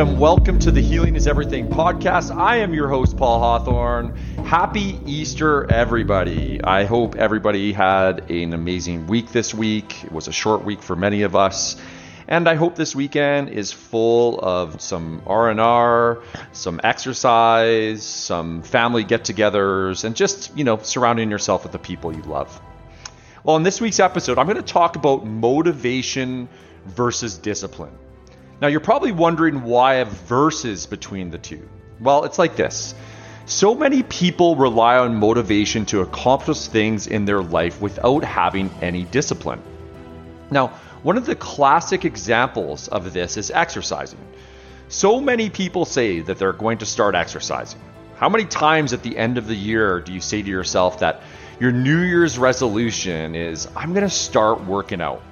And welcome to the Healing is Everything podcast. I am your host, Paul Hawthorne. Happy Easter, everybody. I hope everybody had an amazing week this week. It was a short week for many of us. And I hope this weekend is full of some R&R, some exercise, some family get-togethers, and just, you know, surrounding yourself with the people you love. Well, in this week's episode, I'm going to talk about motivation versus discipline. Now, you're probably wondering why I have verses between the two. Well, it's like this. So many people rely on motivation to accomplish things in their life without having any discipline. Now, one of the classic examples of this is exercising. So many people say that they're going to start exercising. How many times at the end of the year do you say to yourself that your New Year's resolution is, I'm going to start working out?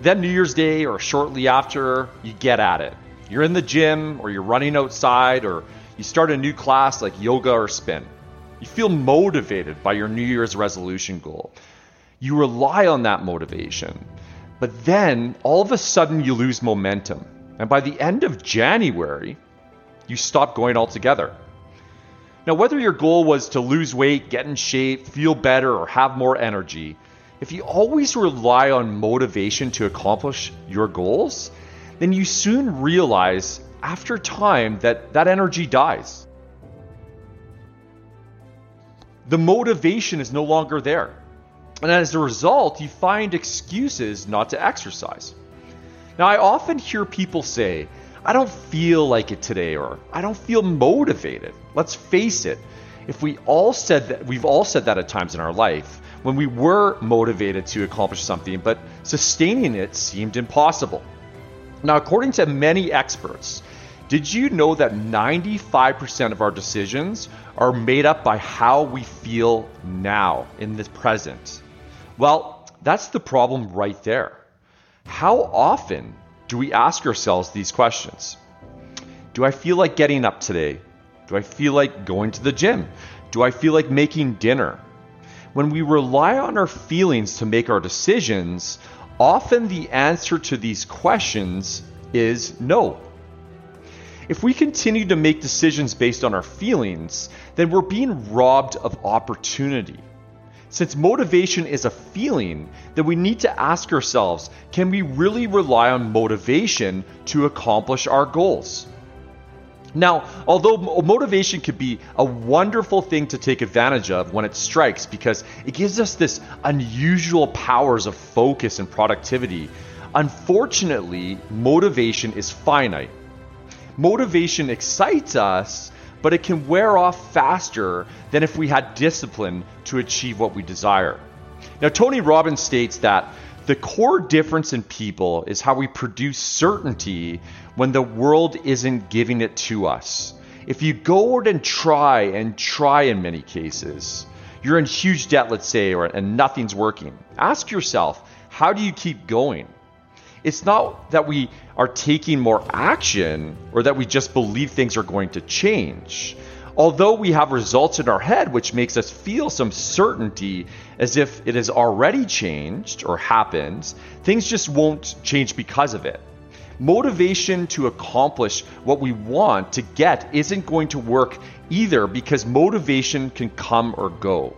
Then New Year's Day or shortly after, you get at it. You're in the gym or you're running outside or you start a new class like yoga or spin. You feel motivated by your New Year's resolution goal. You rely on that motivation. But then all of a sudden you lose momentum. And by the end of January, you stop going altogether. Now, whether your goal was to lose weight, get in shape, feel better, or have more energy, if you always rely on motivation to accomplish your goals, then you soon realize after time that that energy dies. The motivation is no longer there. And as a result, you find excuses not to exercise. Now, I often hear people say, I don't feel like it today, or I don't feel motivated. Let's face it, if we all said that, we've all said that at times in our life, when we were motivated to accomplish something, but sustaining it seemed impossible. Now, according to many experts, did you know that 95% of our decisions are made up by how we feel now in the present? Well, that's the problem right there. How often do we ask ourselves these questions? Do I feel like getting up today? Do I feel like going to the gym? Do I feel like making dinner? When we rely on our feelings to make our decisions, often the answer to these questions is no. If we continue to make decisions based on our feelings, then we're being robbed of opportunity. Since motivation is a feeling, then we need to ask ourselves can we really rely on motivation to accomplish our goals? Now, although motivation could be a wonderful thing to take advantage of when it strikes because it gives us this unusual powers of focus and productivity, unfortunately, motivation is finite. Motivation excites us, but it can wear off faster than if we had discipline to achieve what we desire. Now, Tony Robbins states that the core difference in people is how we produce certainty when the world isn't giving it to us. If you go out and try and try in many cases, you're in huge debt, let's say, or, and nothing's working. Ask yourself, how do you keep going? It's not that we are taking more action or that we just believe things are going to change. Although we have results in our head which makes us feel some certainty as if it has already changed or happened, things just won't change because of it. Motivation to accomplish what we want to get isn't going to work either because motivation can come or go.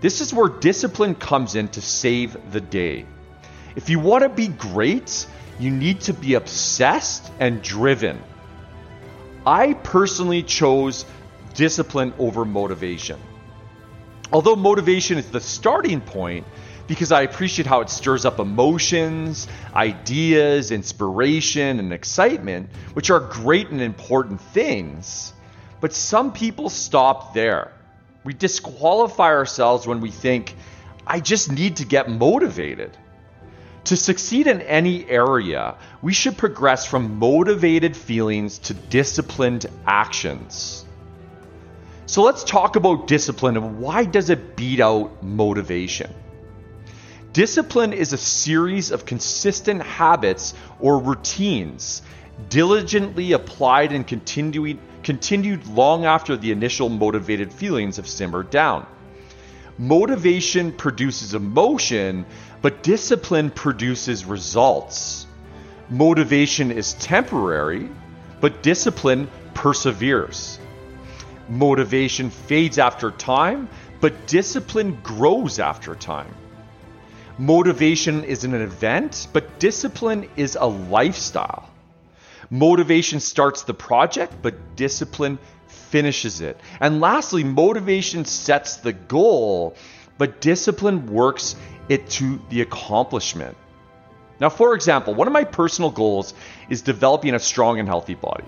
This is where discipline comes in to save the day. If you want to be great, you need to be obsessed and driven. I personally chose discipline over motivation. Although motivation is the starting point, because I appreciate how it stirs up emotions, ideas, inspiration, and excitement, which are great and important things. But some people stop there. We disqualify ourselves when we think, I just need to get motivated. To succeed in any area, we should progress from motivated feelings to disciplined actions. So let's talk about discipline and why does it beat out motivation? Discipline is a series of consistent habits or routines diligently applied and continued, continued long after the initial motivated feelings have simmered down. Motivation produces emotion, but discipline produces results. Motivation is temporary, but discipline perseveres. Motivation fades after time, but discipline grows after time. Motivation is an event, but discipline is a lifestyle. Motivation starts the project, but discipline finishes it. And lastly, motivation sets the goal, but discipline works it to the accomplishment. Now, for example, one of my personal goals is developing a strong and healthy body.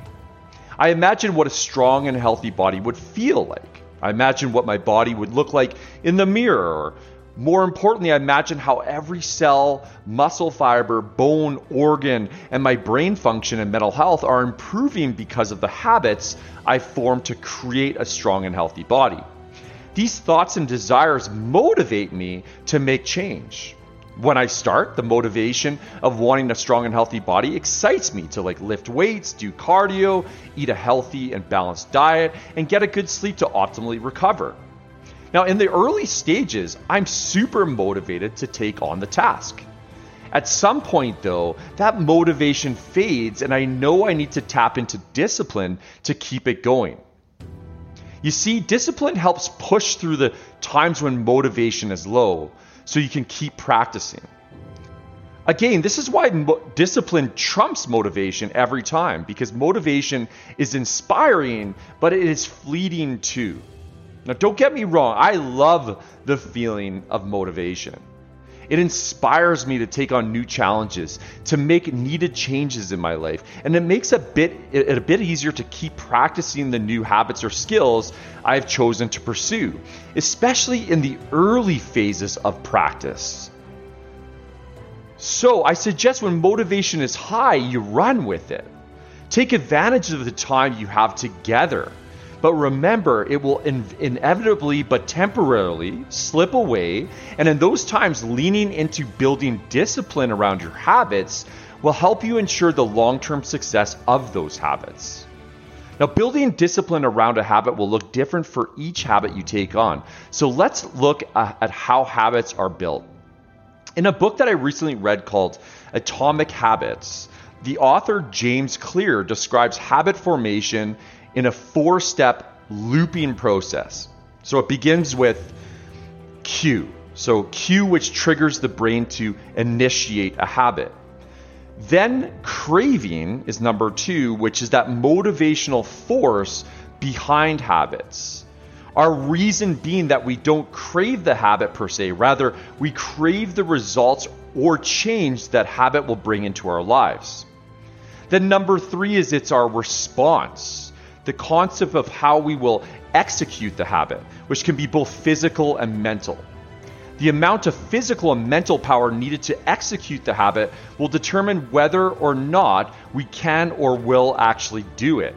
I imagine what a strong and healthy body would feel like. I imagine what my body would look like in the mirror. More importantly, I imagine how every cell, muscle fiber, bone, organ, and my brain function and mental health are improving because of the habits I formed to create a strong and healthy body. These thoughts and desires motivate me to make change when I start, the motivation of wanting a strong and healthy body excites me to like lift weights, do cardio, eat a healthy and balanced diet, and get a good sleep to optimally recover. Now, in the early stages, I'm super motivated to take on the task. At some point, though, that motivation fades, and I know I need to tap into discipline to keep it going. You see, discipline helps push through the times when motivation is low so you can keep practicing. Again, this is why mo- discipline trumps motivation every time because motivation is inspiring, but it is fleeting too. Now, don't get me wrong, I love the feeling of motivation. It inspires me to take on new challenges, to make needed changes in my life, and it makes a bit it a bit easier to keep practicing the new habits or skills I've chosen to pursue, especially in the early phases of practice. So, I suggest when motivation is high, you run with it. Take advantage of the time you have together but remember, it will in- inevitably but temporarily slip away. And in those times, leaning into building discipline around your habits will help you ensure the long term success of those habits. Now, building discipline around a habit will look different for each habit you take on. So let's look at how habits are built. In a book that I recently read called Atomic Habits, the author James Clear describes habit formation in a four step looping process. So it begins with cue. So, cue, which triggers the brain to initiate a habit. Then, craving is number two, which is that motivational force behind habits. Our reason being that we don't crave the habit per se, rather, we crave the results or change that habit will bring into our lives. Then, number three is it's our response the concept of how we will execute the habit, which can be both physical and mental. The amount of physical and mental power needed to execute the habit will determine whether or not we can or will actually do it.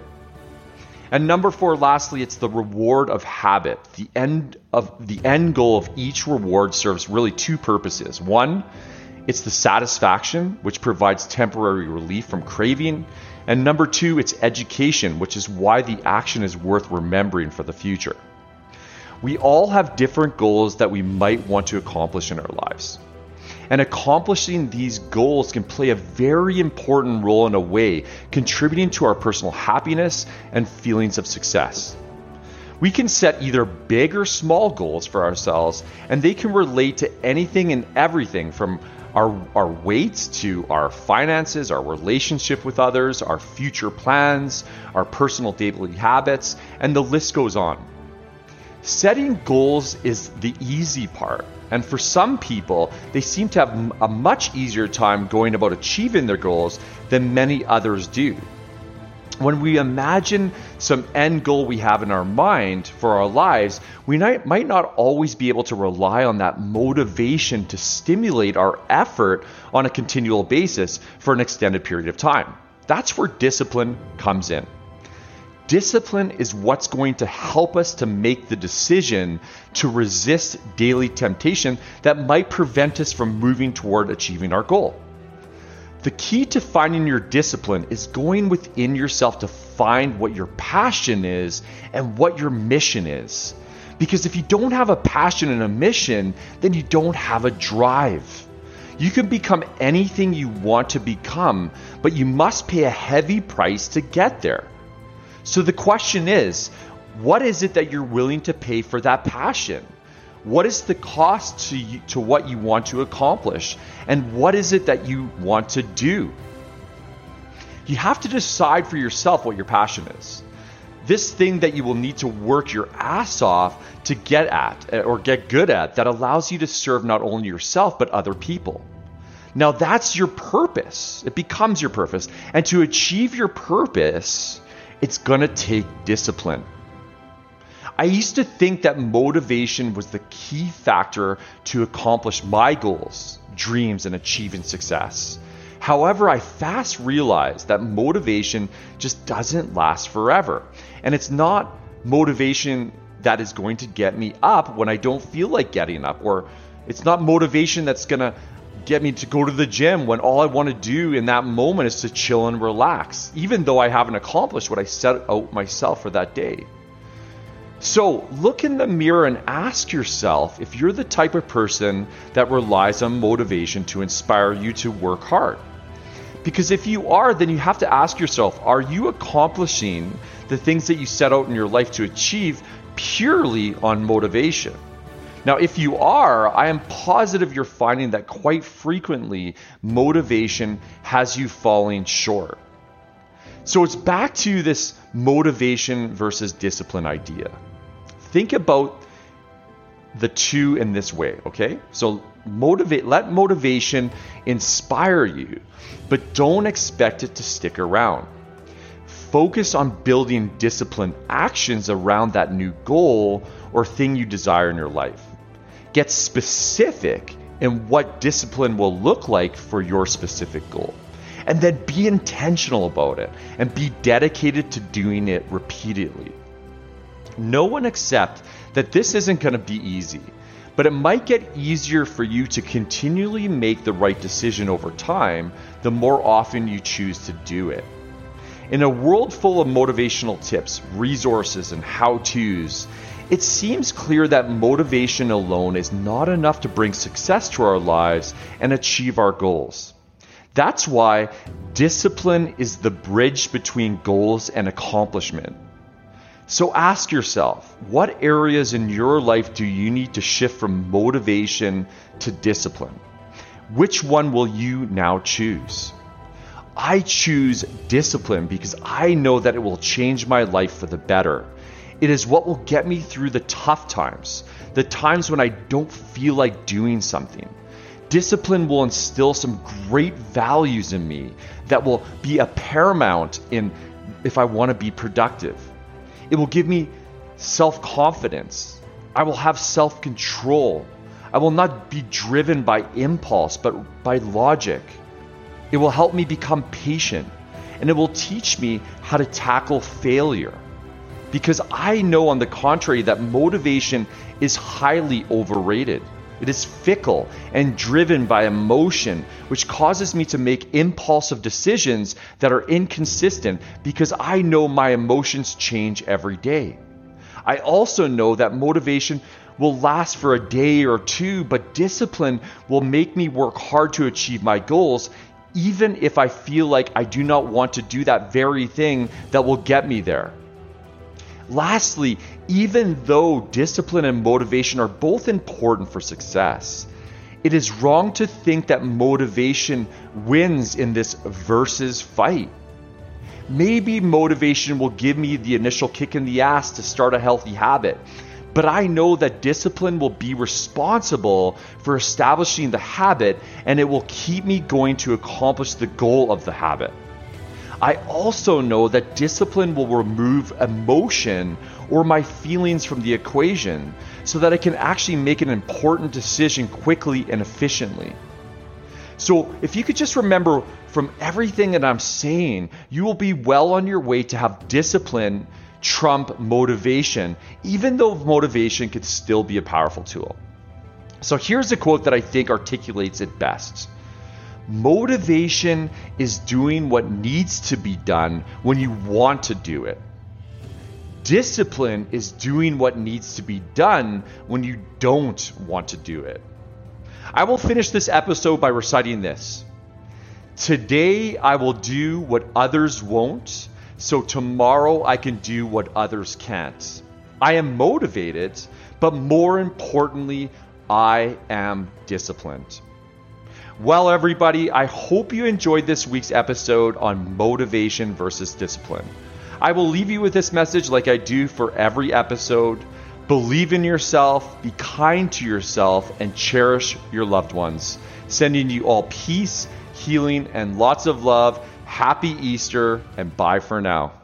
And number 4 lastly it's the reward of habit. The end of the end goal of each reward serves really two purposes. One, it's the satisfaction which provides temporary relief from craving, and number two, it's education, which is why the action is worth remembering for the future. We all have different goals that we might want to accomplish in our lives. And accomplishing these goals can play a very important role in a way, contributing to our personal happiness and feelings of success. We can set either big or small goals for ourselves, and they can relate to anything and everything from our, our weight to our finances, our relationship with others, our future plans, our personal daily habits, and the list goes on. Setting goals is the easy part. And for some people, they seem to have a much easier time going about achieving their goals than many others do when we imagine some end goal we have in our mind for our lives, we might not always be able to rely on that motivation to stimulate our effort on a continual basis for an extended period of time. That's where discipline comes in. Discipline is what's going to help us to make the decision to resist daily temptation that might prevent us from moving toward achieving our goal. The key to finding your discipline is going within yourself to find what your passion is and what your mission is. Because if you don't have a passion and a mission, then you don't have a drive. You can become anything you want to become, but you must pay a heavy price to get there. So the question is what is it that you're willing to pay for that passion? What is the cost to, you, to what you want to accomplish? And what is it that you want to do? You have to decide for yourself what your passion is. This thing that you will need to work your ass off to get at eh, or get good at that allows you to serve not only yourself but other people. Now that's your purpose. It becomes your purpose. And to achieve your purpose, it's going to take discipline. I used to think that motivation was the key factor to accomplish my goals, dreams, and achieving success. However, I fast realized that motivation just doesn't last forever. And it's not motivation that is going to get me up when I don't feel like getting up, or it's not motivation that's going to get me to go to the gym when all I want to do in that moment is to chill and relax, even though I haven't accomplished what I set out myself for that day. So look in the mirror and ask yourself if you're the type of person that relies on motivation to inspire you to work hard. Because if you are, then you have to ask yourself are you accomplishing the things that you set out in your life to achieve purely on motivation? Now, if you are, I am positive you're finding that quite frequently motivation has you falling short. So it's back to this motivation versus discipline idea think about the two in this way, okay? So motivate let motivation inspire you, but don't expect it to stick around. Focus on building disciplined actions around that new goal or thing you desire in your life. Get specific in what discipline will look like for your specific goal. And then be intentional about it and be dedicated to doing it repeatedly no one accept that this isn't going to be easy, but it might get easier for you to continually make the right decision over time the more often you choose to do it. In a world full of motivational tips, resources, and how to's, it seems clear that motivation alone is not enough to bring success to our lives and achieve our goals. That's why discipline is the bridge between goals and accomplishment. So ask yourself what areas in your life do you need to shift from motivation to discipline? Which one will you now choose? I choose discipline because I know that it will change my life for the better. It is what will get me through the tough times, the times when I don't feel like doing something. Discipline will instill some great values in me that will be a paramount in if I want to be productive. It will give me self confidence. I will have self control. I will not be driven by impulse, but by logic. It will help me become patient, and it will teach me how to tackle failure. Because I know, on the contrary, that motivation is highly overrated. It is fickle and driven by emotion, which causes me to make impulsive decisions that are inconsistent because I know my emotions change every day. I also know that motivation will last for a day or two, but discipline will make me work hard to achieve my goals, even if I feel like I do not want to do that very thing that will get me there. Lastly, even though discipline and motivation are both important for success, it is wrong to think that motivation wins in this versus fight. Maybe motivation will give me the initial kick in the ass to start a healthy habit, but I know that discipline will be responsible for establishing the habit and it will keep me going to accomplish the goal of the habit. I also know that discipline will remove emotion or my feelings from the equation so that I can actually make an important decision quickly and efficiently. So, if you could just remember from everything that I'm saying, you will be well on your way to have discipline trump motivation, even though motivation could still be a powerful tool. So, here's a quote that I think articulates it best. Motivation is doing what needs to be done when you want to do it. Discipline is doing what needs to be done when you don't want to do it. I will finish this episode by reciting this. Today I will do what others won't, so tomorrow I can do what others can't. I am motivated, but more importantly, I am disciplined. Well, everybody, I hope you enjoyed this week's episode on motivation versus discipline. I will leave you with this message like I do for every episode. Believe in yourself, be kind to yourself, and cherish your loved ones. Sending you all peace, healing, and lots of love. Happy Easter, and bye for now.